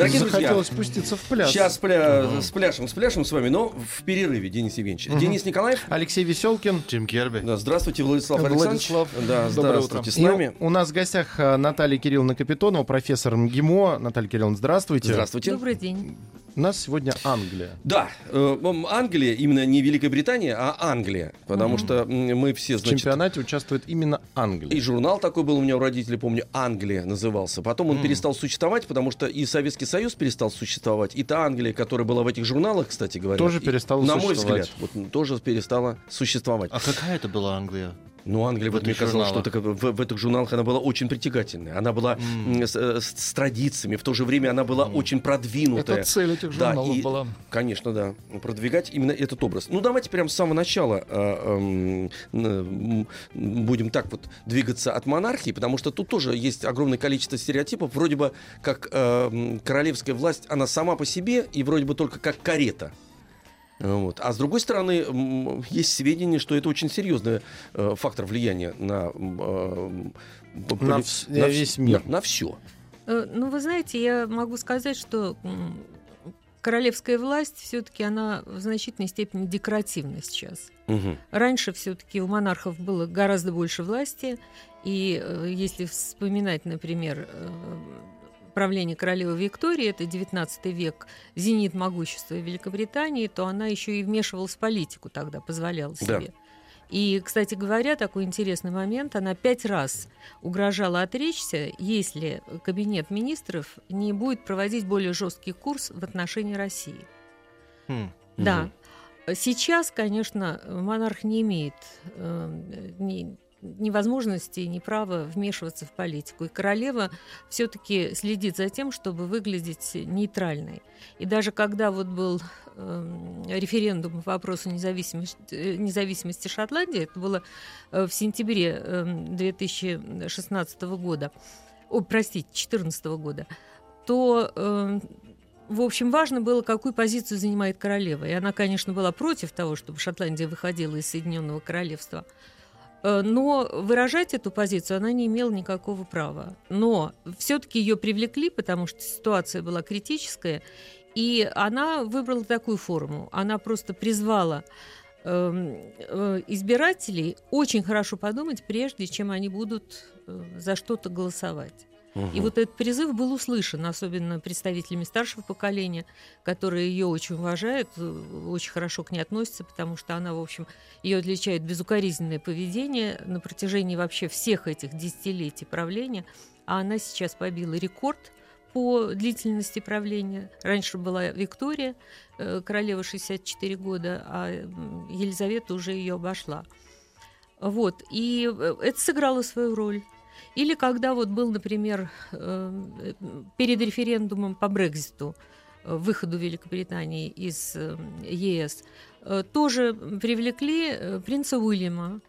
Дорогие Захотелось друзья, спуститься в пляс. сейчас пля... с пляшем, с пляшем с вами, но в перерыве, Денис Евгеньевич. Денис Николаев. Алексей Веселкин. Тим Керби. Да, здравствуйте, Владислав Владислав, Александрович. Да, доброе здравствуйте утро. с нами. И у нас в гостях э, Наталья Кирилловна Капитонова, профессор МГИМО. Наталья Кирилловна, здравствуйте. Здравствуйте. Добрый день. У нас сегодня Англия. Да, э, Англия, именно не Великая Британия, а Англия. Потому что м, мы все, В значит, чемпионате участвует именно Англия. И журнал такой был у меня у родителей, помню, Англия назывался. Потом он перестал существовать, потому что и Советский Союз перестал существовать, и та Англия, которая была в этих журналах, кстати говоря, Тоже и, перестала на мой существовать. взгляд, вот, тоже перестала существовать. А какая это была Англия? Ну, Англия, вот мне казалось, что журналах. такая- в, в этих журналах она была очень притягательная. Она была м, с, э, с- с традициями, в то же время она была очень продвинутая. Это цель этих Да, журналов и- была. Конечно, да. Продвигать именно этот образ. Ну, давайте прямо с самого начала э, м, будем так вот двигаться от монархии, потому что тут тоже есть огромное количество стереотипов. Вроде бы как э, королевская власть, она сама по себе и вроде бы только как карета. Вот. А с другой стороны, есть сведения, что это очень серьезный э, фактор влияния на, э, На поли- вс- на весь мир. На, все. Э, Ну, вы знаете, я могу сказать, что королевская власть все-таки она в значительной степени декоративна сейчас. Раньше все-таки у монархов было гораздо больше власти, и э, если вспоминать, например, правление королевы Виктории, это 19 век, зенит могущества Великобритании, то она еще и вмешивалась в политику тогда, позволяла Да. себе. И, кстати говоря, такой интересный момент, она пять раз угрожала отречься, если кабинет министров не будет проводить более жесткий курс в отношении России. Хм. Да. Сейчас, конечно, монарх не имеет э, ни, ни возможности, ни права вмешиваться в политику. И королева все-таки следит за тем, чтобы выглядеть нейтральной. И даже когда вот был э, референдум по вопросу независимости, э, независимости Шотландии, это было э, в сентябре э, 2016 года, о, простите, 2014 года, то э, в общем, важно было, какую позицию занимает королева. И она, конечно, была против того, чтобы Шотландия выходила из Соединенного Королевства. Э, Но выражать эту позицию она не имела никакого права. Но все-таки ее привлекли, потому что ситуация была критическая, и она выбрала такую форму. Она просто призвала эм, э, избирателей очень хорошо подумать, прежде чем они будут э, за что-то голосовать. И вот этот призыв был услышан, особенно представителями старшего поколения, которые ее очень уважают, э, очень хорошо к ней относятся, потому что она, в общем, ее отличает безукоризненное поведение на протяжении вообще всех этих десятилетий правления. А она сейчас побила рекорд по длительности правления. Раньше была Виктория, э, королева 64 года, а Елизавета уже ее обошла. Вот. И э, это сыграло свою роль. Или когда вот был, например, э, перед референдумом по Брекзиту, э, выходу Великобритании из э, ЕС, тоже привлекли принца Уильяма,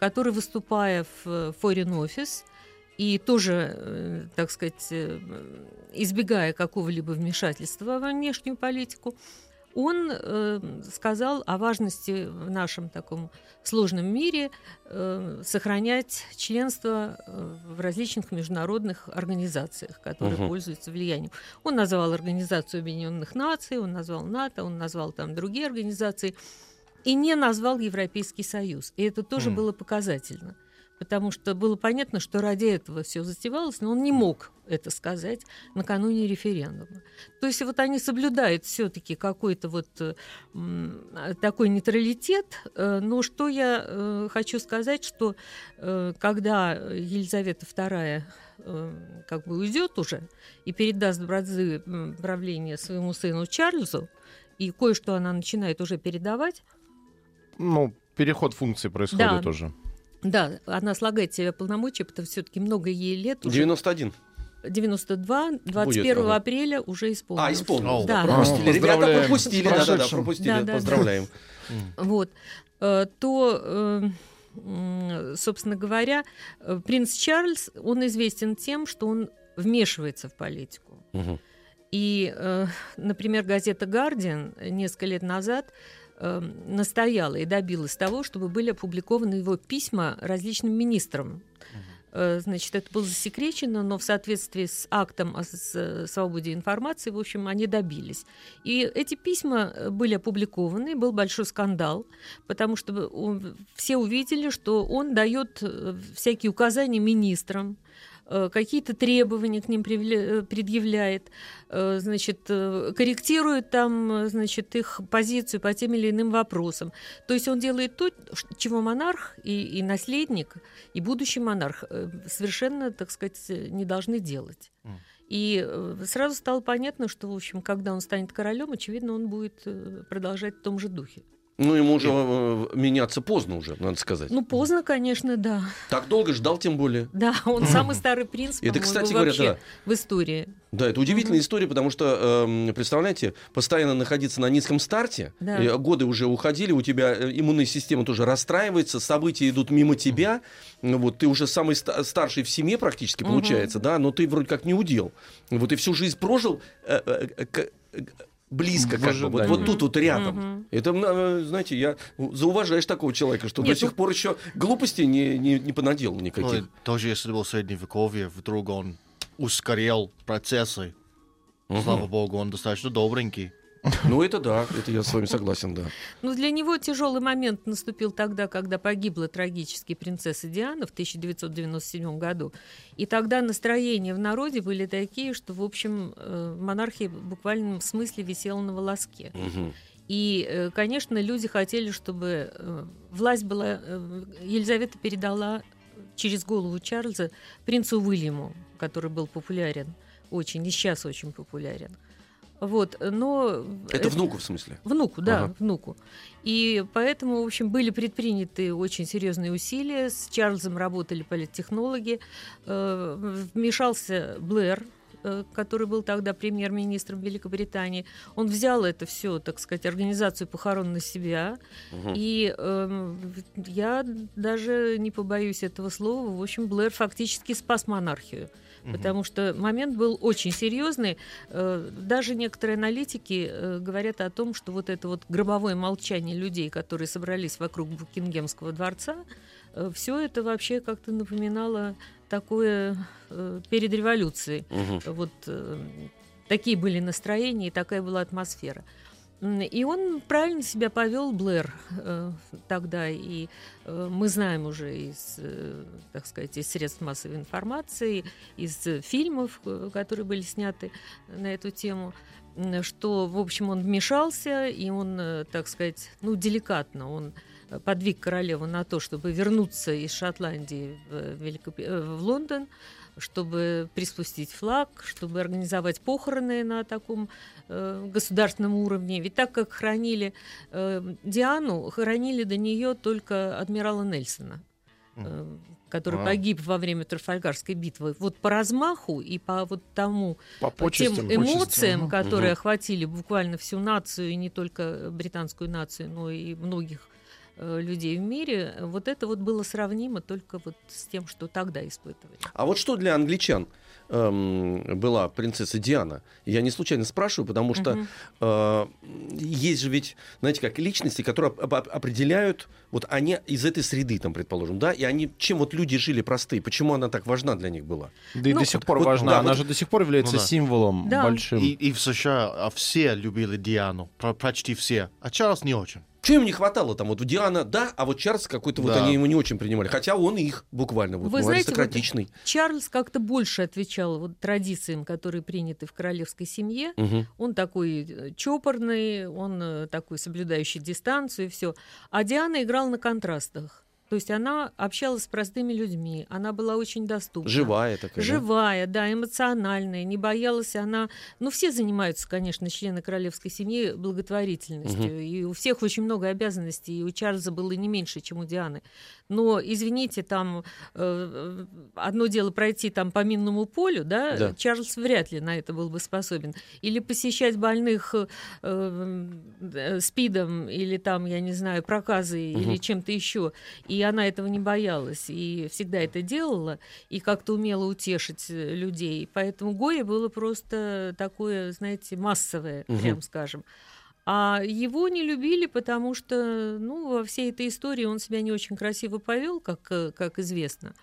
который, выступая в Foreign Office, и тоже, так сказать, избегая какого-либо вмешательства во внешнюю политику, он э, сказал о важности в нашем таком сложном мире э, сохранять членство э, в различных международных организациях, которые Мгм. пользуются влиянием. Он назвал Организацию Объединенных Наций, он назвал НАТО, он назвал там другие организации и не назвал Европейский Союз. И это тоже М. было показательно. Потому что было понятно, что ради этого все затевалось, но он не мог это сказать накануне референдума. То есть вот они соблюдают все-таки какой-то вот такой нейтралитет. э, Но что я э, хочу сказать, что э, когда Елизавета II как бы уйдет уже и передаст бразды м, правления своему сыну Чарльзу, и кое-что она начинает уже передавать, Ну, переход функций происходит Да. тоже. Да, она слагает в себя полномочия, потому что все-таки много ей лет уже. 91. 92, 21 ага. апреля уже исполнилось. А, исполнилось. Да. Пропустили. Ребята пропустили. Да, да, да, пропустили. Да, да. Поздравляем. Вот. Э, То, э, собственно говоря, э, принц Чарльз, он известен тем, что он вмешивается в политику. Мгм. И, например, газета «Гардиан» несколько лет назад э, настояла и добилась того, чтобы были опубликованы его письма различным министрам. Э, Значит, это было засекречено, но в соответствии с актом о э, свободе информации, в общем, они добились. И эти письма э, были опубликованы, был большой скандал, потому что все увидели, что он дает всякие указания министрам, какие-то требования к ним э, предъявляет, э, значит, э, корректирует там, э, значит, их позицию по тем или иным вопросам. То есть он делает то, чего монарх и, и наследник, и будущий монарх э, совершенно, так сказать, э, не должны делать. И э, сразу стало понятно, что, в общем, когда он станет королем, очевидно, он будет э, продолжать в том же духе. Ну, ему уже э, меняться поздно уже, надо сказать. Ну, поздно, конечно, да. Так долго ждал, тем более. Да, он самый старый принц, Это, кстати говоря, да. в истории. Да, это удивительная история, потому что, эм, представляете, постоянно находиться на низком старте, Да. и годы уже уходили, у тебя э, иммунная система тоже расстраивается, события идут мимо тебя, вот ты уже самый ста- старший в семье практически получается, да, но ты вроде как не удел. Вот и всю жизнь прожил э, э, э, э, близко, как бы, вот, вот тут вот рядом. Это, э, знаете, я зауважаешь такого человека, что Нет, до сих ну- пор еще глупости не, не, не понаделал Ну, никаких. и тоже если был средневековье, вдруг он ускорял процессы. Слава богу, он достаточно добренький. Ну, это да, это я с вами согласен, да. Ну, для него тяжелый момент наступил тогда, когда погибла трагически принцесса Диана в 1997 году. И тогда настроения в народе были такие, что, в общем, э, монархия в буквальном смысле висела на волоске. Мгм. И, э, конечно, люди хотели, чтобы э, власть была... Елизавета передала через голову Чарльза принцу Уильяму, который был популярен очень, и сейчас очень популярен. Вот, но... Это внуку, в смысле? Внуку, да, Ага. внуку. И поэтому, в общем, были предприняты очень серьезные усилия. С Чарльзом работали политтехнологи. Э, Вмешался Блэр, э, который был тогда премьер-министром Великобритании. Он взял это все, так сказать, организацию похорон на себя. Мгм. И эм, я даже не побоюсь этого слова. В общем, Блэр фактически спас монархию. Потому что момент был очень серьезный. Э, Даже некоторые аналитики э, говорят о том, что вот это вот гробовое молчание людей, которые собрались вокруг Букингемского дворца, все это вообще как-то напоминало такое э, перед революцией. Мгм. Вот э, такие были настроения и такая была атмосфера. И он правильно себя повел, Блэр, э, тогда. И э, мы знаем уже из, э, так сказать, из средств массовой информации, из фильмов, которые были сняты на эту тему, что, в общем, он вмешался, и он, так сказать, ну, деликатно, он подвиг королеву на то, чтобы вернуться из Шотландии в, Великоп- в Лондон, чтобы приспустить флаг, чтобы организовать похороны на таком э, государственном уровне. Ведь так как хранили э, Диану, хоронили до нее только адмирала Нельсона, э, который Вау. погиб во время Трафальгарской битвы. Вот по размаху и по вот тому По тем почестям. эмоциям, Мгм. которые Мгм. охватили буквально всю нацию, и не только британскую нацию, но и многих людей в мире, вот это вот было сравнимо только вот с тем, что тогда испытывали. А вот что для англичан эм, была принцесса Диана? Я не случайно спрашиваю, потому что э, есть же ведь, знаете, как личности, которые оп- оп- определяют, вот они из этой среды, там, предположим, да, и они, чем вот люди жили простые, почему она так важна для них была? Да и Ну, до сих пор вот, важна. да, Она вот- же до сих пор является Ну да. символом Да. большим. И, и в США а все любили Диану, почти все. А Чарльз не очень. Чего им не хватало там? Вот у Диана, да, а вот Чарльз какой-то вот Да. они его не очень принимали. Хотя он их буквально, вот, Вы ну, знаете, вот- аристократичный. Чарльз как-то больше отвечал вот традициям, которые приняты в королевской семье. Мгм. Он такой э, чопорный, он э, такой соблюдающий дистанцию и все. А Диана играла на контрастах. То есть она общалась с простыми людьми, она была очень доступна. Живая такая. Живая, да, эмоциональная, не боялась она. Ну, все занимаются, конечно, члены королевской семьи благотворительностью. И у всех очень много обязанностей. И у Чарльза было не меньше, чем у Дианы. Но, извините, там э, одно дело пройти там по минному полю, да, Да. Чарльз вряд ли на это был бы способен. Или посещать больных э, э, спидом, или там, я не знаю, проказой, или чем-то еще. И она этого не боялась, и всегда это делала, и как-то умела утешить э, людей. Поэтому Гоя было просто такое, знаете, массовое, Мгм. прям скажем. А его не любили, потому что, ну, во всей этой истории он себя не очень красиво повел, как, э, как известно.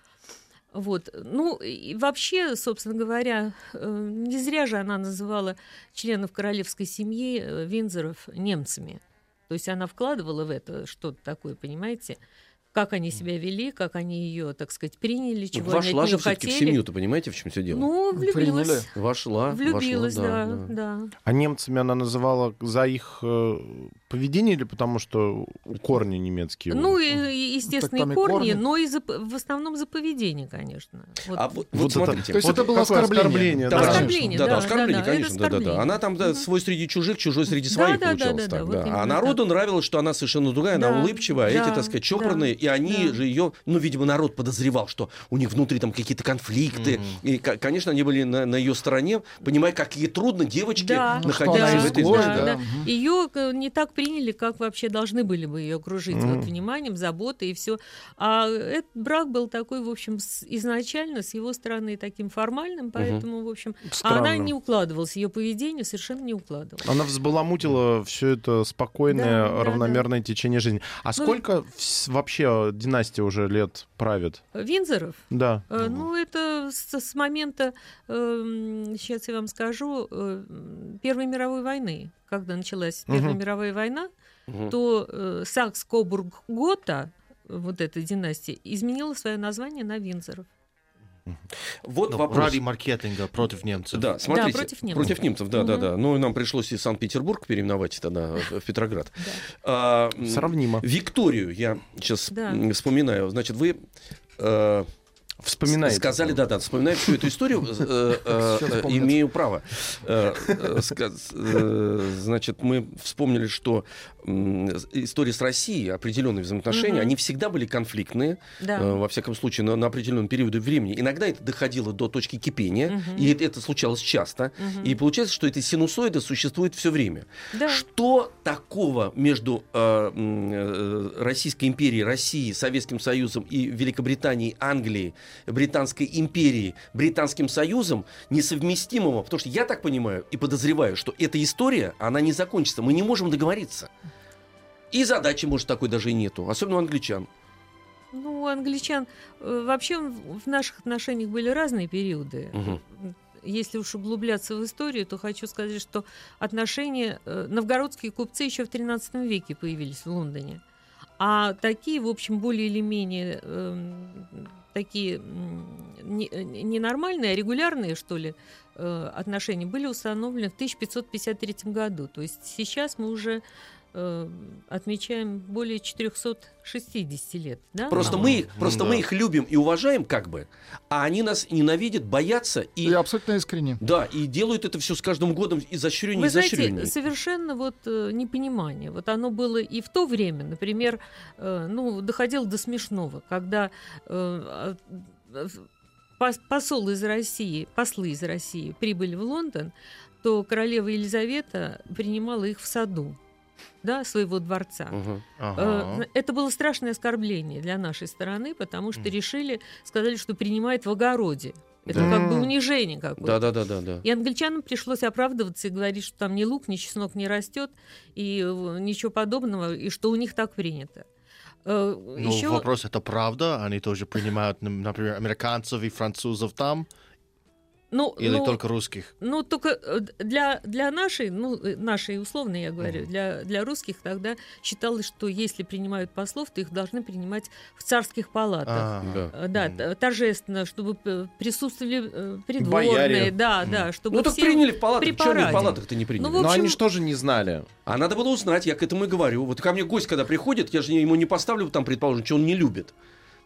Вот. Ну, и вообще, собственно говоря, э, не зря же она называла членов королевской семьи Винзоров немцами. То есть она вкладывала в это что-то такое, понимаете? Как они себя вели, как они ее, так сказать, приняли, Ну, чего Вошла они от же нее все-таки в хотели. семью-то, понимаете, в чем все дело? Ну, влюбилась. Приняли. Вошла, Влюбилась, вошла, да, да. А немцами она называла за их э, поведение или потому что корни немецкие? Ну, и, и, естественно, и и корни, корни. но и за, в основном за поведение, конечно. Вот. А вот, Вот это- смотрите. То есть Вот это было оскорбление. оскорбление, Да, да. Оскорбление, да, да, да, оскорбление, да, да, конечно, да, да, да. Она там да, свой среди чужих, чужой среди Да, своих да, да, получалось да, так, да, вот да. А народу нравилось, что она совершенно другая, она Да, улыбчивая, а эти, да, так сказать, да, чопорные, и они да. же ее, ну, видимо, народ подозревал, что у них внутри там какие-то конфликты, и, ко- конечно, они были на, на ее стороне, понимая, как ей трудно девочке Да, Ну, находиться она в этой жизни. да. да. Мгм. Ее э, не так приняли, как вообще должны были бы ее окружить Мгм. вот, вниманием, заботой и все. А этот брак был такой, в общем, с- изначально с его стороны таким формальным, поэтому, в общем, а она Странно. не укладывалась, ее поведение совершенно не укладывалось. Она взбаламутила все это спокойное, Да, да, равномерное течение жизни. А Ну, сколько вс- вообще династия уже лет правит? Винзоров, Да. э, ну, это с, с момента, сейчас я вам скажу, э, Первой мировой войны, когда началась Первая Мгм. мировая война, Мгм. то э, Сакс-Кобург-Гота, вот эта династия, изменила свое название на Винзоров. Вот Ну, вопрос. ради маркетинга против немцев. Да, смотрите. против немцев. Против немцев, да, да, Мгм. да. Ну, и нам пришлось и Санкт-Петербург переименовать тогда в Петроград. Да. А, Сравнимо. Викторию я сейчас Да. вспоминаю. Значит, вы э, Вспоминаете. сказали, да, да, вспоминаю всю эту историю, э, э, э, имею право. Значит, мы вспомнили, что истории с Россией, определенные взаимоотношения, они всегда были конфликтные, Да. во всяком случае, на, определенном периоде времени. Иногда это доходило до точки кипения, Мгм. и это, случалось часто. Мгм. И получается, что эта синусоида существует все время. Да. Что такого между Российской империей, Россией, Советским Союзом и Великобританией, Англией, Британской империей, Британским Союзом несовместимого? Потому что я так понимаю и подозреваю, что эта история, она не закончится. Мы не можем договориться. И задачи, может, такой даже и нету. Особенно у англичан. Ну, у англичан э, вообще в наших отношениях были разные периоды. Мгм. Если уж углубляться в историю, то хочу сказать, что отношения... э, Новгородские купцы еще в XIII веке появились в Лондоне. А такие, в общем, более или менее эм, такие э, не нормальные, а регулярные, что ли, э, отношения были установлены в 1553 году. То есть сейчас мы уже э, отмечаем более 460 лет. Да? Просто, А, мы, их, ну просто да. мы их любим и уважаем, как бы, а они нас ненавидят, боятся и, И абсолютно искренне. да, и делают это все с каждым годом изощреннее и Вы знаете, изощреннее. совершенно вот э, непонимание. Вот оно было и в то время, например, э, ну, доходило до смешного, когда э, а, пос- посол из России, послы из России прибыли в Лондон, то королева Елизавета принимала их в саду да, своего дворца. Мгм. Ага. Э, Это было страшное оскорбление для нашей стороны, потому что решили, сказали, что принимает в огороде. Это Да. как бы унижение какое-то. Да, да, да, да, да. И англичанам пришлось оправдываться и говорить, что там ни лук, ни чеснок не растет, и э, ничего подобного, и что у них так принято. Э, Ну, Еще вопрос, это правда? Они тоже принимают, например, американцев и французов там? Ну, Или ну, только русских? Ну, только э, для, для нашей, ну, э, нашей условно я говорю, Мгм. для, для русских тогда считалось, что если принимают послов, то их должны принимать в царских палатах. А, Да. Э, Да, т- торжественно, чтобы присутствовали придворные, Бояре. да, Мгм. да, чтобы Ну так приняли в палатах. Почему в палатах-то не приняли? Ну, в Но общем- они же тоже не знали. А надо было узнать, я к этому и говорю. Вот ко мне гость, когда приходит, я же ему не поставлю там, предположим, что он не любит.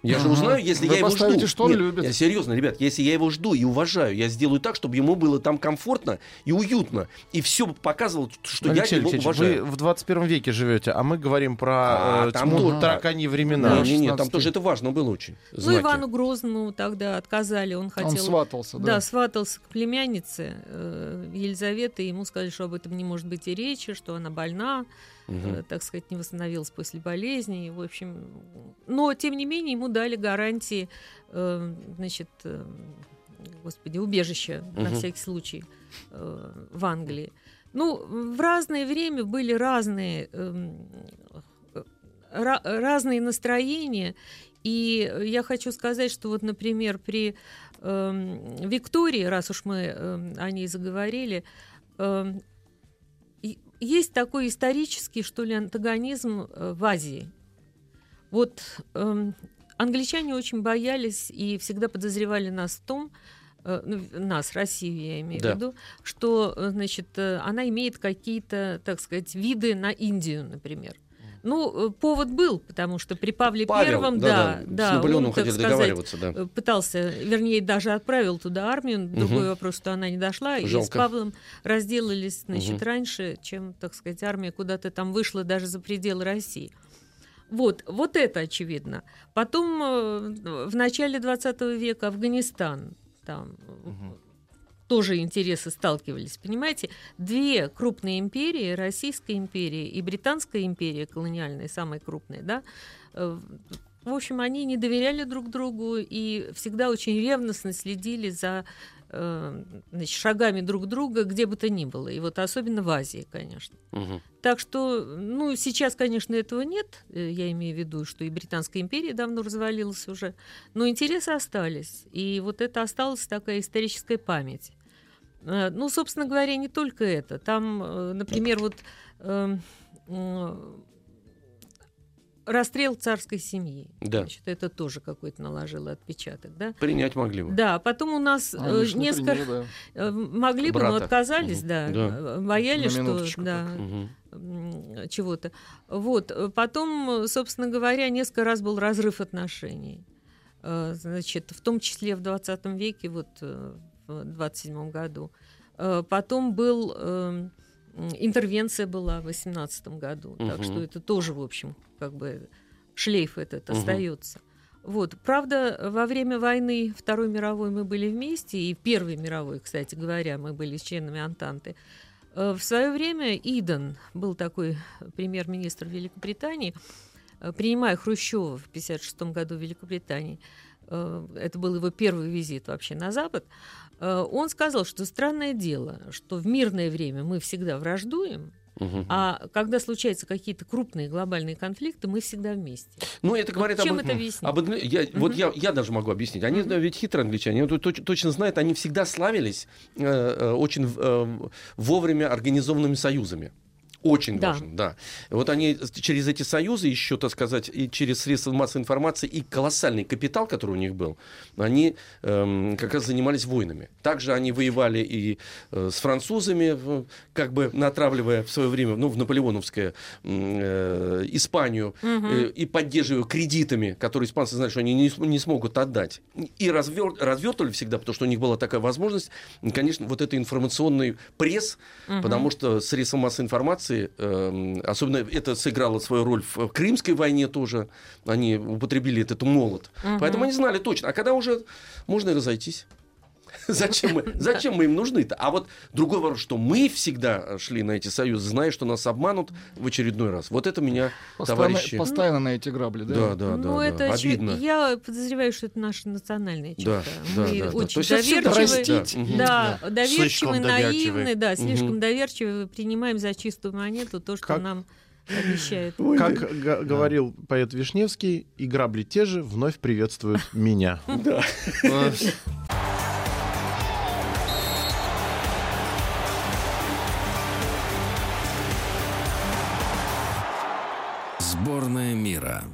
Я же узнаю, если Вы я его жду. что он Нет, любит. Я серьезно, ребят, если я его жду и уважаю, я сделаю так, чтобы ему было там комфортно и уютно. И все показывал, что Алексей я его Алексеевич, уважаю. вы в 21 веке живете, а мы говорим про А, э, там тьму тоже. тараканьи Да, времена. не, не, там 16-й. тоже это важно было очень. Ну. Ивану Грозному тогда отказали, он хотел... Он сватался, Да, да. сватался к племяннице э, Елизаветы, и ему сказали, что об этом не может быть и речи, что она больна, Э, так сказать, не восстановилась после болезни. и, В общем, но тем не менее ему дали гарантии, э, значит, э, господи, убежища на Мгм. всякий случай э, в Англии. Ну, в разное время были разные эм, э, ра- разные настроения. И я хочу сказать, что вот, например, при эм, Виктории, раз уж мы эм, о ней заговорили, и- есть такой исторический, что ли, антагонизм э, в Азии. Вот эм, англичане очень боялись и всегда подозревали нас в том, э, ну, нас, Россию я имею Да. в виду, что, э, значит, э, она имеет какие-то, так сказать, виды на Индию, например. Ну, э, повод был, потому что при Павле Павел, Первом, да, да, да, с Наполеоном он, хотели сказать, договариваться, да. э, пытался, вернее, даже отправил туда армию. Другой Мгм. вопрос, что она не дошла. И с Жалко. Павлом разделались, значит, Мгм. раньше, чем, так сказать, армия куда-то там вышла даже за пределы России. Вот, вот это очевидно. Потом э, в начале 20 века Афганистан, там э, тоже интересы сталкивались. Понимаете, две крупные империи, Российская империя и Британская империя колониальная, самая крупная, да, э, в общем, они не доверяли друг другу и всегда очень ревностно следили за э, значит, шагами друг друга, где бы то ни было. И вот особенно в Азии, конечно. Мгм. Так что, ну, сейчас, конечно, этого нет. Э, Я имею в виду, что и Британская империя давно развалилась уже. Но интересы остались. И вот это осталась такая историческая память. Э, Ну, собственно говоря, не только это. Там, э, например, вот эм, м, расстрел царской семьи. Да. Значит, это тоже какой-то наложило отпечаток, да? Принять могли бы. Да, потом у нас А, э, несколько приняли, да. э, могли бы, но Брата. отказались, Мгм. да, Да. э, боялись, что да, м, чего-то. Вот. э, Потом, э, собственно говоря, несколько раз был разрыв отношений. Э, Значит, в том числе в 20 веке, вот э, в 27 году. Э, Потом был э, м, интервенция была в 18 году. Так Мгм. что это тоже, в общем, как бы шлейф этот Мгм. остается. Вот. Правда, во время войны Второй мировой мы были вместе, и Первой мировой, кстати говоря, мы были членами Антанты. Э, В свое время Иден был такой премьер-министр Великобритании, э, принимая Хрущева в 1956 году в Великобритании, это был его первый визит вообще на Запад, он сказал, что странное дело, что в мирное время мы всегда враждуем, Мгм. а когда случаются какие-то крупные глобальные конфликты, мы всегда вместе. Ну, это говорит чем об, это объяснить? об англи- я, Вот я, я даже могу объяснить. Они да, ведь хитрые англичане, они то- точно знают, они всегда славились э, э, очень э, вовремя организованными союзами. Очень Да. важно, да. Вот они через эти союзы еще, так сказать, и через средства массовой информации, и колоссальный капитал, который у них был, они эм, как раз занимались войнами. Также они воевали и э, с французами, как бы натравливая в свое время, ну, в наполеоновское э, Испанию, э, и поддерживая кредитами, которые испанцы знали, что они не, не смогут отдать. И развер- развертывали всегда, потому что у них была такая возможность, конечно, вот это информационный пресс, потому что средства массовой информации, эм, особенно это сыграло свою роль в Крымской войне тоже, они употребили этот молот. Поэтому они знали точно. А когда уже можно и разойтись. Зачем мы, зачем мы им нужны-то? А вот другой вопрос, что мы всегда шли на эти союзы, зная, что нас обманут в очередной раз. Вот это меня, Постоянно, товарищи... постоянно на эти грабли, да? Да, да, да, ну, да. это очевид- обидно. Я подозреваю, что это наша национальная Да, черта. да, Мы да, да. очень То есть доверчивы. Да, Да. доверчивы, Слишком доверчивы. наивны, да, слишком Мгм. доверчивы, принимаем за чистую монету то, что Как- нам обещают. Как г- говорил поэт Вишневский, и грабли те же вновь приветствуют меня. Да. Сборная мира.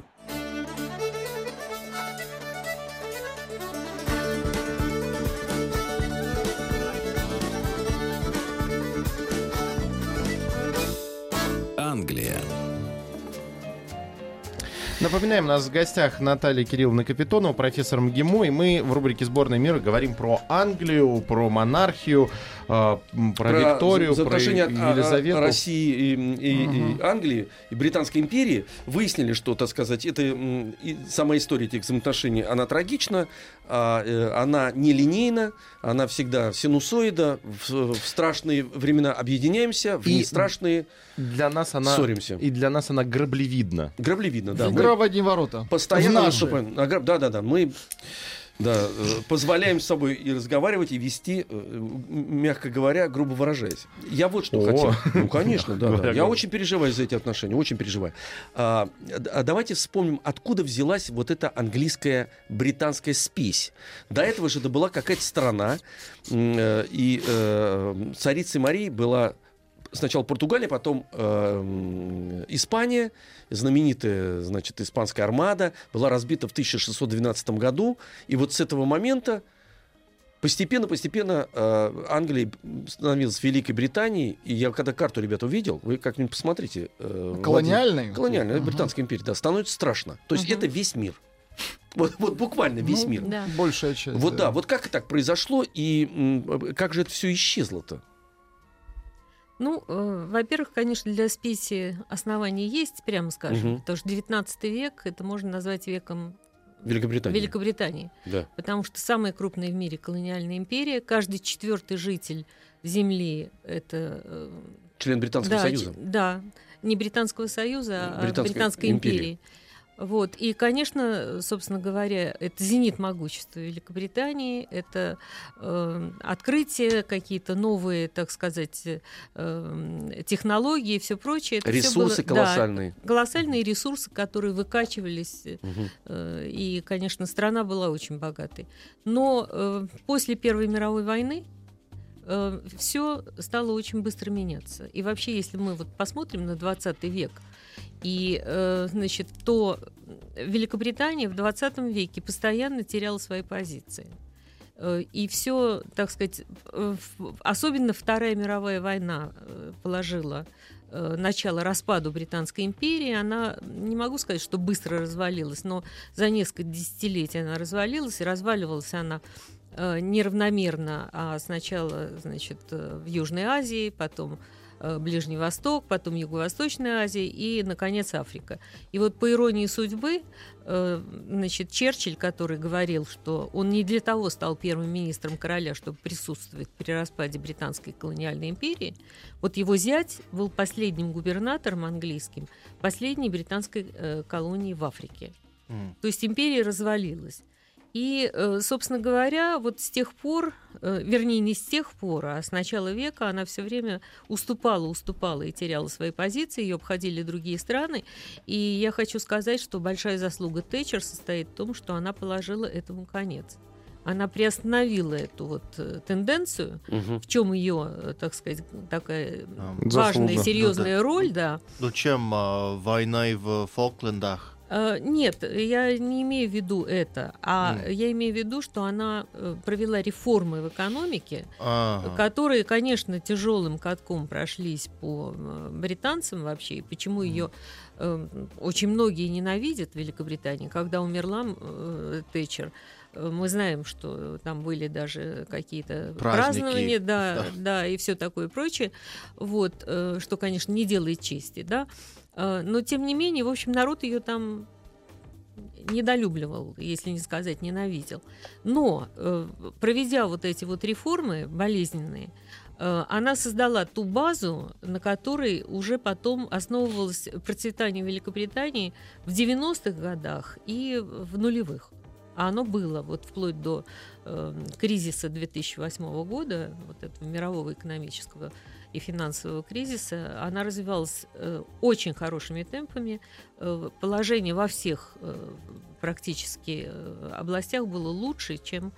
Англия. Напоминаем, у нас в гостях Наталья Кирилловна Капитонова, профессор МГИМО, и мы в рубрике «Сборная мира» говорим про Англию, про монархию, э, м, про, Викторию, за- про от- Елизавету. а- а- России и, и- и Англии и Британской империи выяснили, что, так сказать, это и сама история этих взаимоотношений, она трагична, а, э, она нелинейна, она всегда синусоида, в, в страшные времена объединяемся, в И- нестрашные Для нас она... ссоримся. И для нас она граблевидна. Граблевидно, да. Игра в одни ворота. постоянно В наши. выступаем. А, граб- Да, да, да. Мы да, э, позволяем с собой и разговаривать, и вести, э, мягко говоря, грубо выражаясь. Я вот что О. хотел. Ну, конечно, да, да. Я очень переживаю за эти отношения, очень переживаю. А, а давайте вспомним, откуда взялась вот эта английская британская спесь. До этого же это была какая-то страна, э, и царицей Марии была сначала Португалия, потом э, Испания, знаменитая, значит, испанская армада, была разбита в 1612 году, и вот с этого момента постепенно-постепенно э, Англия становилась Великой Британией, и я когда карту, ребят, увидел, вы как-нибудь посмотрите. э, Колониальный? Владимир- Колониальная, Ага. Британская империя, да, становится страшно. То есть Мгм. это весь мир. Вот, вот буквально весь Ну, мир. Да. Большая часть. Вот да, вот как так произошло, и м, как же это все исчезло-то? Ну, э, во-первых, конечно, для спеси основания есть, прямо скажем, Мгм. потому что 19 век это можно назвать веком Великобритания. Великобритании, Да. потому что самая крупная в мире колониальная империя, каждый четвертый житель Земли это э, Член Британского да, Союза. да, не Британского Союза, а Британской Британской империи. империи. Вот. И, конечно, собственно говоря, это зенит могущества Великобритании, это э, открытие, какие-то новые, так сказать, э, технологии и все прочее. Это Ресурсы было- да, колоссальные. колоссальные ресурсы, которые выкачивались, э, Мгм. э, и, конечно, страна была очень богатой. Но э, после Первой мировой войны все стало очень быстро меняться. И вообще, если мы вот посмотрим на 20 век, и, э, значит, то Великобритания в 20 веке постоянно теряла свои позиции. Э, И все, так сказать, особенно Вторая мировая война э, положила э, начало распаду Британской империи. Она, не могу сказать, что быстро развалилась, но за несколько десятилетий она развалилась, и разваливалась она неравномерно, а сначала, значит, в Южной Азии, потом Ближний Восток, потом Юго-Восточная Азия и, наконец, Африка. И вот по иронии судьбы, э, значит, Черчилль, который говорил, что он не для того стал первым министром короля, чтобы присутствовать при распаде Британской колониальной империи, вот его зять был последним губернатором английским последней британской э, колонии в Африке. М. То есть империя развалилась. И, э, собственно говоря, вот с тех пор, э, вернее, не с тех пор, а с начала века она все время уступала, уступала и теряла свои позиции, ее обходили другие страны. И я хочу сказать, что большая заслуга Тэтчер состоит в том, что она положила этому конец. Она приостановила эту вот э, тенденцию, Мгм. в чем ее, так сказать, такая Ам, важная и Заслуга. серьезная роль, да. Ну, чем а, война в Фолклендах? Э, Нет, я не имею в виду это, а М. я имею в виду, что она э, провела реформы в экономике, Ага. которые, конечно, тяжелым катком прошлись по британцам вообще, и почему ее э, очень многие ненавидят в Великобритании. Когда умерла э, Тэтчер, мы знаем, что там были даже какие-то празднования, да, Да. да, и все такое прочее, вот, что, конечно, не делает чести, да, но тем не менее, в общем, народ ее там недолюбливал, если не сказать ненавидел. Но э, проведя вот эти вот реформы болезненные, э, она создала ту базу, на которой уже потом основывалось процветание Великобритании в 90-х годах и в нулевых. А оно было вот вплоть до э, кризиса 2008 года, вот этого мирового экономического и финансового кризиса, она развивалась э, очень хорошими темпами. Э, положение во всех э, практически областях было лучше, чем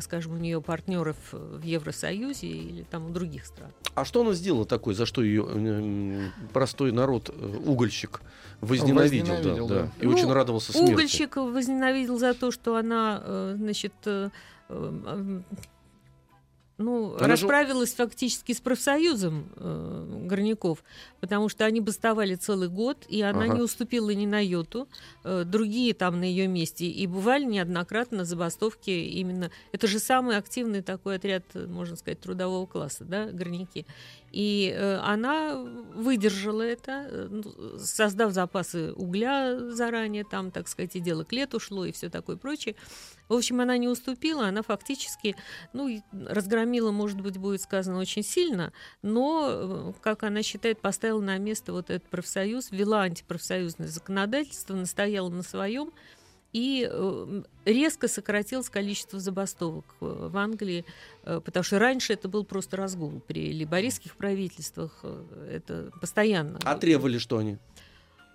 скажем, у нее партнеров в Евросоюзе или там у других стран. А что она сделала такое, за что ее простой народ, угольщик, возненавидел, Возненавидел, да, да. и Ну, очень радовался смерти? Угольщик возненавидел за то, что она, значит, ну, Она же- расправилась фактически с профсоюзом э, горняков, потому что они бастовали целый год, и она Ага. не уступила ни на йоту. Э, другие там на ее месте и бывали неоднократно забастовки именно. Это же самый активный такой отряд, можно сказать, трудового класса, да, горняки. И э, она выдержала это, э, создав запасы угля заранее, там, так сказать, и дело к лету шло, и все такое прочее. В общем, она не уступила, она фактически, ну, разгромила, может быть, будет сказано очень сильно, но, э, как она считает, поставила на место вот этот профсоюз, ввела антипрофсоюзное законодательство, настояла на своем, и э, резко сократилось количество забастовок э, в Англии, потому что раньше это был просто разгул при либористских правительствах, это постоянно. А требовали что они?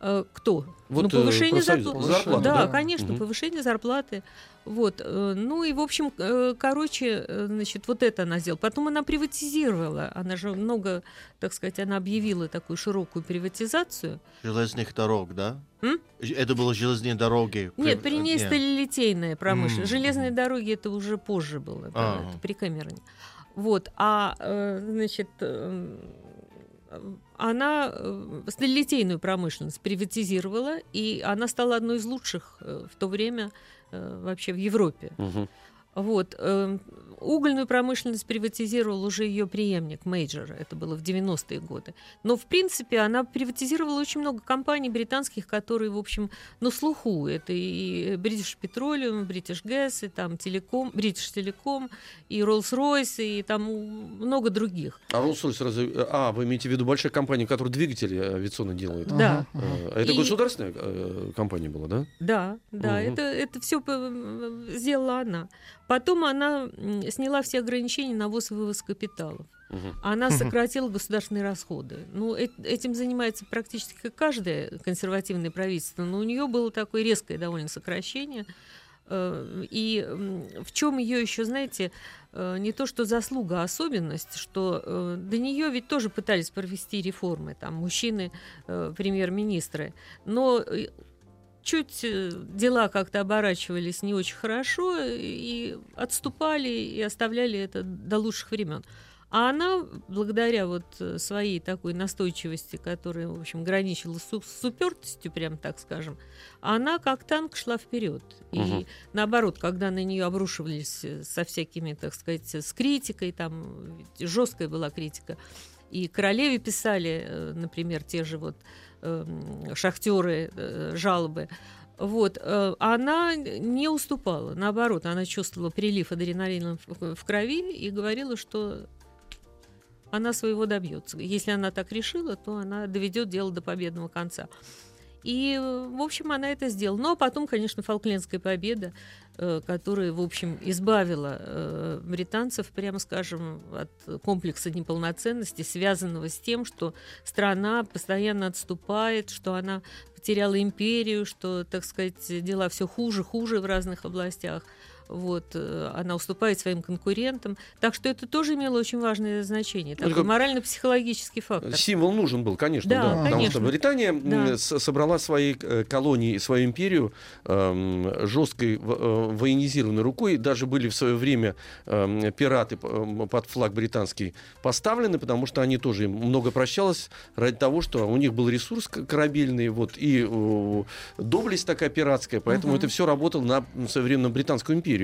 Э, Кто? Вот, ну, повышение зарплаты. Зарплаты, да, да? конечно, Мгм. повышение зарплаты. Вот. э, Ну и, в общем, короче, значит, вот это она сделала. Потом она приватизировала. Она же много, так сказать, она объявила такую широкую приватизацию. Железных дорог, да? М? Это было железные дороги. Нет, При- ней нет. сталелитейная промышленность. М, Железные дороги это уже позже было, это, Ага. это при Кэмероне. Вот, а значит, она э, сталелитейную промышленность приватизировала, и она стала одной из лучших э, в то время э, вообще в Европе. Мгм. Вот. э, Угольную промышленность приватизировал уже ее преемник, Мейджор. Это было в 90-е годы. Но, в принципе, она приватизировала очень много компаний британских, которые, в общем, на слуху. Это и British Petroleum, British Gas, и там Телеком, British Telecom, и Rolls-Royce, и там много других. А Rolls-Royce разве... А, вы имеете в виду большая компания, которая двигатели авиационные делает? Да. Э, Это И- государственная э, компания была, да? Да, да, Мгм. это, это все сделала она. Потом она сняла все ограничения на ввоз и вывоз капиталов. Она сократила государственные расходы. Ну, э- этим занимается практически каждое консервативное правительство, но у нее было такое резкое довольно сокращение. Э, И в чем ее еще, знаете, э, не то что заслуга, а особенность, что до нее ведь тоже пытались провести реформы, там мужчины премьер-министры, но чуть э, дела как-то оборачивались не очень хорошо и отступали и оставляли это до лучших времен. А она, благодаря вот э, своей такой настойчивости, которая, в общем, граничила с, с упертостью, прям так скажем, она как танк шла вперед. И Мгм. наоборот, когда на нее обрушивались э, со всякими, так сказать, с критикой, там жесткая была критика, и королеве писали, например, те же вот шахтеры э, жалобы. Вот, э, она не уступала, наоборот, она чувствовала прилив адреналина в, крови и говорила, что она своего добьется. Если она так решила, то она доведет дело до победного конца. И, в общем, она это сделала. Ну, а потом, конечно, Фолклендская победа, которая, в общем, избавила э, британцев, прямо скажем, от комплекса неполноценности, связанного с тем, что страна постоянно отступает, что она потеряла империю, что, так сказать, дела все хуже, хуже в разных областях. Вот, э, она уступает своим конкурентам. Так что это тоже имело очень важное значение. Ну, Такой морально-психологический фактор. Символ нужен был, конечно, Да, да. Потому конечно. что Британия Да. собрала свои э, колонии, свою империю эм, жесткой э, военизированной рукой. Даже были в свое время эм, пираты эм, под флаг британский поставлены, потому что они тоже им много прощалось ради того, что у них был ресурс корабельный, вот, и э, доблесть такая пиратская, поэтому Мгм. это все работало на современную Британскую империю.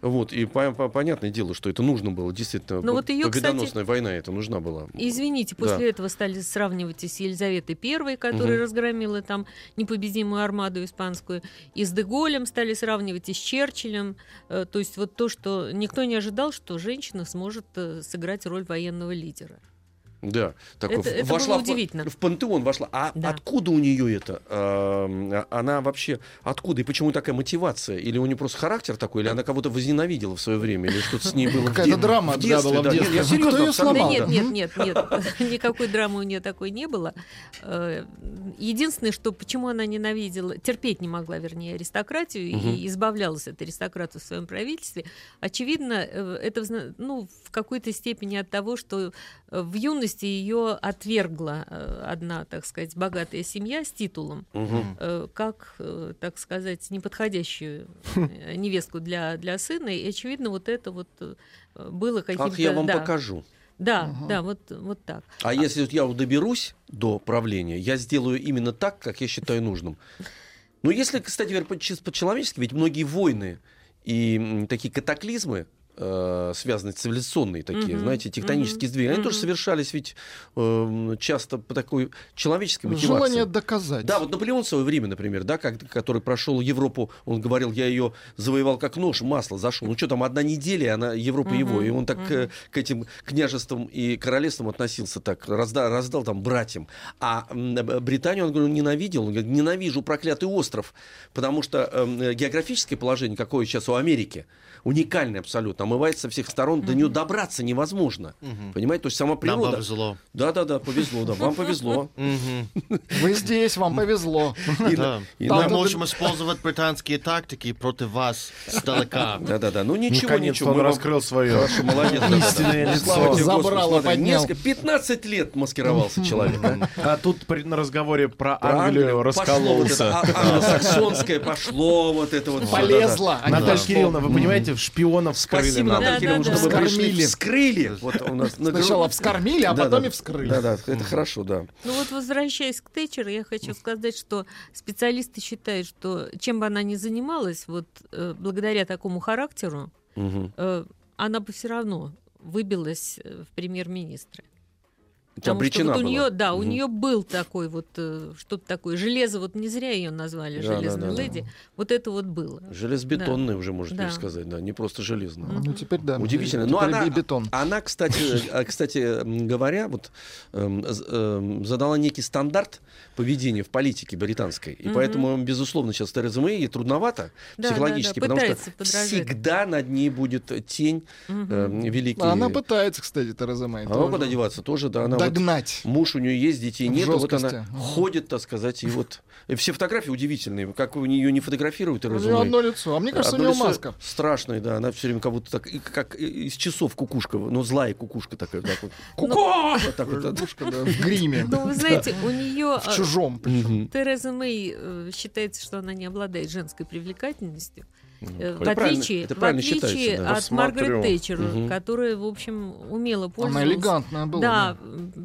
Вот, и по- по- понятное дело, что это нужно было, действительно, Ну, вот кстати, победоносная война это нужна была. Извините, Да. после этого стали сравнивать и с Елизаветой I, которая Мгм. разгромила там непобедимую армаду испанскую, и с Деголем стали сравнивать, и с Черчиллем. Э, То есть вот то, что никто не ожидал, что женщина сможет э, сыграть роль военного лидера. Да, так Это- в- это было вошла в, удивительно. в пантеон вошла. А Да. откуда у нее это? А, Она вообще откуда и почему такая мотивация? Или у нее просто характер такой, или она кого-то возненавидела в свое время, или что-то с ней было в Какая-то драма, в детстве? была в детстве. я Кто серьезно, абсолютно, сломал? Да нет, нет, нет, нет. Никакой драмы у нее такой не было. Э, Единственное, что почему она ненавидела, терпеть не могла, вернее, аристократию и избавлялась от аристократов в своем правительстве, очевидно, э, это ну, в какой-то степени от того, что э, в юности ее отвергла э, одна, так сказать, богатая семья с титулом, э, как, э, так сказать, неподходящую невестку для, для сына. И, очевидно, вот это вот было каким-то... Как я вам да. покажу. Да, да, вот, вот так. А если вот я доберусь до правления, я сделаю именно так, как я считаю нужным. Ну, если, кстати говоря, по-человечески, ведь многие войны и такие катаклизмы, э, связанные цивилизационные такие, Мгм, знаете, тектонические мгм, сдвиги, они мгм. тоже совершались ведь э, часто по такой человеческой мотивации. Желание доказать. Да, вот Наполеон в свое время, например, да, как, который прошел Европу, он говорил, я ее завоевал как нож, масло зашел. Ну что там, одна неделя, она Европа Мгм, его. И он так мгм. э, к этим княжествам и королевствам относился так, раздал, раздал там братьям. А э, Британию он говорит, ненавидел. Он говорит, ненавижу проклятый остров, потому что э, географическое положение, какое сейчас у Америки, уникальное абсолютно, омывается со всех сторон, до нее добраться невозможно. Понимаете, то есть сама Нам природа... повезло. Да-да-да, повезло, да, вам повезло. Вы здесь, вам повезло. Мы можем использовать британские тактики против вас сдалека. Да-да-да, ну ничего, ничего. он раскрыл свое Хорошо, молодец. истинное лицо. смотри, поднял. несколько- 15 лет маскировался человек. а. Тут при- на разговоре про Англию раскололся. а- англосаксонское, пошло вот это вот. не Наталья. Кирилловна, вы понимаете, шпионов вскрыли Спасибо, нам. Да, да, что вы да. Вскормили. Вскрыли. Вот у нас Сначала вскормили, а Да, потом да. и вскрыли. Да, да, это хорошо, да. Ну вот возвращаясь к Тэтчер, я хочу сказать, что специалисты считают, что чем бы она ни занималась, вот э, благодаря такому характеру, э, она бы все равно выбилась э, в премьер-министры. Потому что обречена вот у нее, да, у Мгм. нее был такой вот э, что-то такое железо, вот не зря ее назвали Да, да, железной да, да. леди. Вот это вот было. Железобетонная уже, можно Да. сказать, да, не просто железная. Ну, теперь да. Удивительно. Теперь Но она, бетон. она, кстати, э, кстати говоря, вот эм, эм, задала некий стандарт поведения в политике британской. И поэтому, безусловно, сейчас Тереза Мэй ей трудновато Да, психологически, да, да, потому что подражать. всегда над ней будет тень э, великий. А Она пытается, кстати, Тереза Мэй. А тоже. куда деваться тоже, да, она вот- Догнать. Муж у нее есть, детей нет, вот жесткости. она ходит, так сказать, и вот и все фотографии удивительные, как у нее не фотографируют У Терезу нее Мэй. одно лицо. А мне кажется, у Одно нее лицо маска. Страшное, да. Она все время как будто так, и как из часов кукушка, но злая кукушка такая, так вот. Ну, Куку! Вот так вот. Кукушка, да, в гриме. Ну, вы знаете, у нее В чужом. Мгм. Тереза Мэй э, считается, что она не обладает женской привлекательностью. Э, В Это отличие, это в отличие да. от Маргарет. Тэтчер, Мгм. которая, в общем, умело пользовалась. Она элегантная была. Да,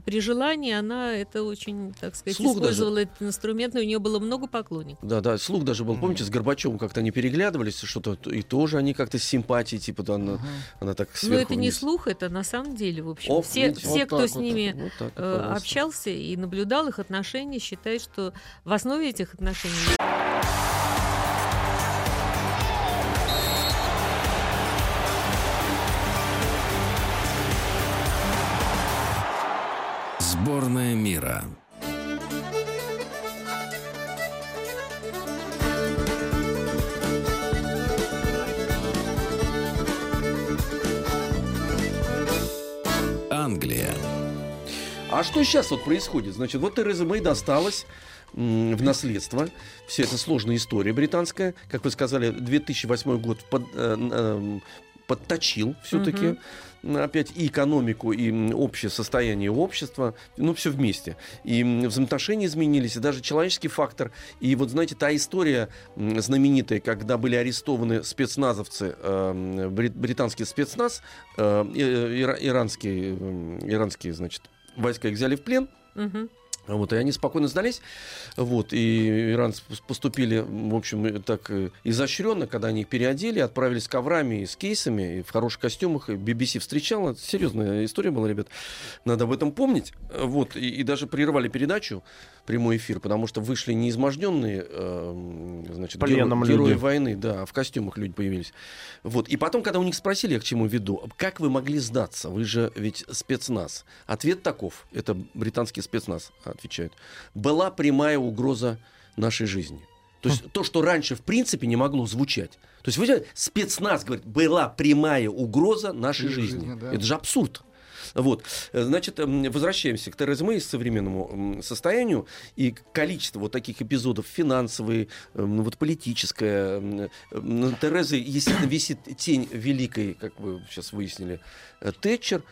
при желании она это очень, так сказать, Слух даже. использовала этот инструмент, и у нее было много поклонников. Да, да, слух даже был, помните, с Горбачевым как-то они переглядывались, что-то, и тоже они как-то с симпатией, типа, да, она, она так Но сверху это не вниз. слух, это на самом деле, в общем. О, все, видите, все вот кто с вот. ними Вот так, э, общался и наблюдал их отношения, считает, что в основе этих отношений мира. Англия. А что сейчас вот происходит? Значит, вот Тереза Мэй досталась в наследство. Вся эта сложная история британская. Как вы сказали, 2008 год под, э, эм, подточил все-таки опять и экономику, и общее состояние общества, ну, все вместе. И взаимоотношения изменились, и даже человеческий фактор. И вот, знаете, та история знаменитая, когда были арестованы спецназовцы, э, брит- британский спецназ, э, ира- иранские, иранские, значит, войска их взяли в плен, Мгм. Вот, и они спокойно сдались. Вот, и иранцы пос- поступили, в общем, так э, изощренно, когда они их переодели, отправились с коврами и с кейсами, и в хороших костюмах. И BBC встречала. Серьезная история была, ребят. Надо об этом помнить. Вот, и, и даже прервали передачу, прямой эфир, потому что вышли не изможденные, э, значит, Пленом геро- герои люди. войны, да, а в костюмах люди появились. Вот. И потом, когда у них спросили, я к чему веду, как вы могли сдаться? Вы же ведь спецназ. Ответ таков, это британский спецназ отвечает. Была прямая угроза нашей жизни. То есть то, что раньше в принципе не могло звучать. То есть вы знаете, спецназ говорит, была прямая угроза нашей Жизни, жизни. да. Это же абсурд. Вот. Э, Значит, эм, возвращаемся к Терез Мэй, современному состоянию. И количество вот таких эпизодов финансовые, эм, вот политическое. м, э, На Терезы, естественно, висит тень великой, как вы сейчас выяснили, э, Тэтчер.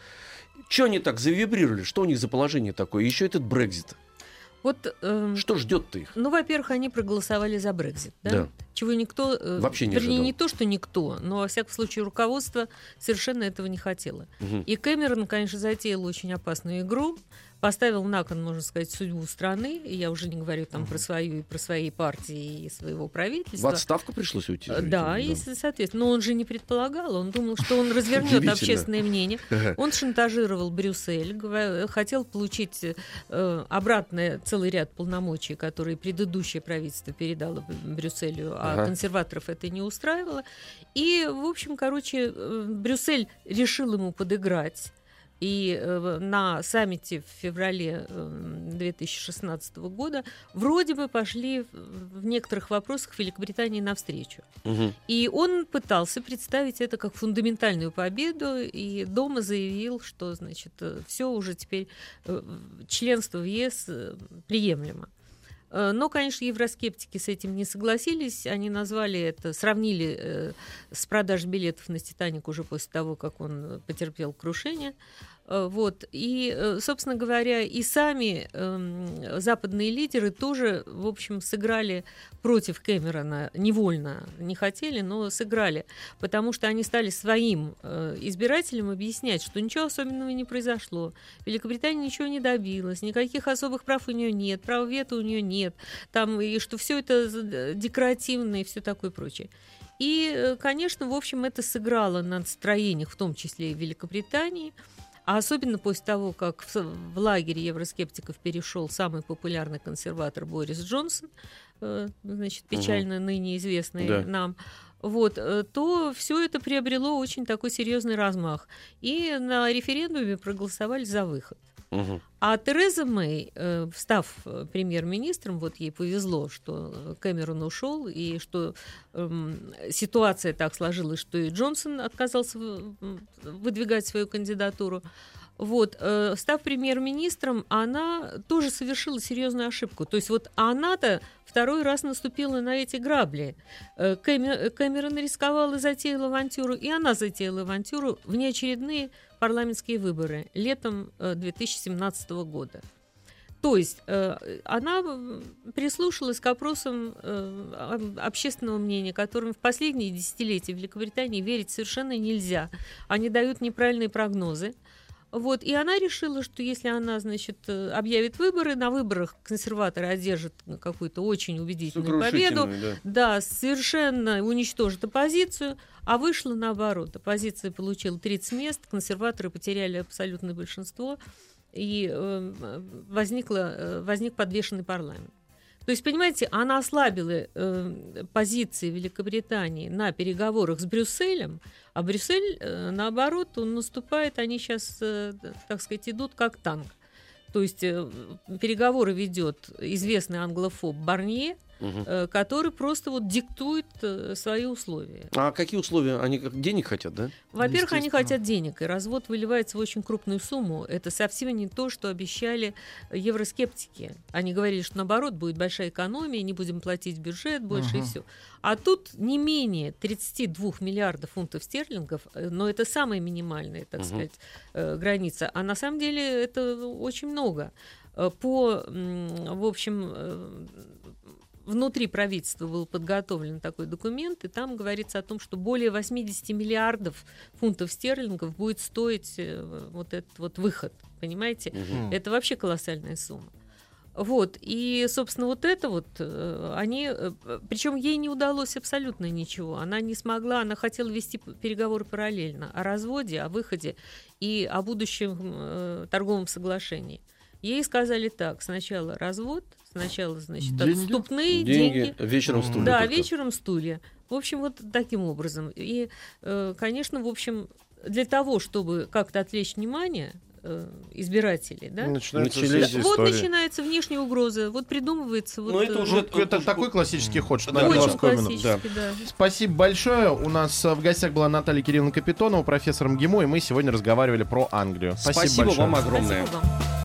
Что они так завибрировали? Что у них за положение такое? Еще этот Брекзит. Вот, эм, Что ждет-то их? ну, во-первых, они проголосовали за Брекзит, да? Да. Чего никто, э, Вообще не вернее, ожидал. не то, что никто, но во всяком случае руководство совершенно этого не хотело. Мгм. И Кэмерон, конечно, затеял очень опасную игру, поставил на кон, можно сказать, судьбу страны. И я уже не говорю там про свою и про свои партии и своего В правительства. отставку пришлось уйти? Э, Да, и, соответственно, но он же не предполагал, он думал, что он развернет общественное мнение. Он шантажировал Брюссель, говоря- хотел получить э, обратно целый ряд полномочий, которые предыдущее правительство передало Брюсселю, а Ага. консерваторов это не устраивало. И, в общем, короче, э, Брюссель решил ему подыграть. И э, на саммите в феврале э, 2016 года вроде бы пошли в- некоторых вопросах Великобритании навстречу. Мгм. И он пытался представить это как фундаментальную победу, и дома заявил, что, значит, все уже теперь э, членство в ЕС э, приемлемо. Э, Но, конечно, евроскептики с этим не согласились. Они назвали это, сравнили э, с продаж билетов на «Титаник» уже после того, как он э, потерпел крушение. Э, Вот. И, э, собственно говоря, и сами эм, западные лидеры тоже, в общем, сыграли против Кэмерона невольно. Не хотели, но сыграли. Потому что они стали своим э, избирателям объяснять, что ничего особенного не произошло. Великобритания ничего не добилась, никаких особых прав у нее нет, права вето у нее нет. Там, и что все это декоративно и все такое прочее. И, конечно, в общем, это сыграло на настроениях, в том числе и Великобритании. А особенно после того, как в, в лагере евроскептиков перешел самый популярный консерватор Борис Джонсон, э, значит, печально ныне известный Да. нам, вот, э, то все это приобрело очень такой серьезный размах. И на референдуме проголосовали за выход. А Тереза Мэй, э, став э, премьер-министром, вот ей повезло, что э, Кэмерон ушел, и что эм, ситуация так сложилась, что и Джонсон отказался выдвигать свою кандидатуру. Вот, э, став премьер-министром, она тоже совершила серьезную ошибку. То есть вот она-то второй раз наступила на эти грабли. Э, Кэме- Кэмерон рисковал и затеял авантюру, и она затеяла авантюру в неочередные парламентские выборы летом э, 2017 года. То есть э, она прислушалась к опросам э, об- общественного мнения, которым в последние десятилетия в Великобритании верить совершенно нельзя. Они дают неправильные прогнозы. Вот, и она решила, что если она, значит, э, объявит выборы, на выборах консерваторы одержат какую-то очень убедительную победу, да. да, совершенно уничтожит оппозицию, а вышло наоборот. Оппозиция получила 30 мест, консерваторы потеряли абсолютное большинство, и э, возникло, э, возник подвешенный парламент. То есть, понимаете, она ослабила э, позиции Великобритании на переговорах с Брюсселем, а Брюссель, э, наоборот, он наступает, они сейчас, э, так сказать, идут как танк. То есть э, переговоры ведет известный англофоб Барнье, Э, который просто вот диктует э, свои условия. А какие условия? Они как денег хотят, да? Во-первых, они хотят денег, и развод выливается в очень крупную сумму. Это совсем не то, что обещали евроскептики. Они говорили, что наоборот будет большая экономия, не будем платить бюджет больше и Ага. все. А тут не менее 32 миллиардов фунтов стерлингов, э, но это самая минимальная, так Мгм. сказать, граница. А на самом деле это очень много. По, в общем, внутри правительства был подготовлен такой документ, и там говорится о том, что более 80 миллиардов фунтов стерлингов будет стоить э, вот этот вот выход, понимаете? Мгм. Это вообще колоссальная сумма. Вот, и, собственно, вот это вот, э, они, причем ей не удалось абсолютно ничего. Она не смогла, она хотела вести переговоры параллельно о разводе, о выходе и о будущем э, торговом соглашении. Ей сказали так, сначала развод, сначала, значит, Деньги? отступные Деньги, деньги. вечером студию. Да, только. вечером стулья. В общем, вот таким образом. И, э, конечно, в общем, для того, чтобы как-то отвлечь внимание э, избирателей, да, Начались эти вот истории. начинается внешняя угроза, вот придумывается вот. Ну, это э, уже- Ну, это такой классический ход, что надо очень классический, да. Спасибо большое. У нас в гостях была Наталья Кирилловна Капитонова, профессор МГИМО, и мы сегодня разговаривали про Англию. Спасибо, Спасибо большое. вам огромное. Спасибо вам.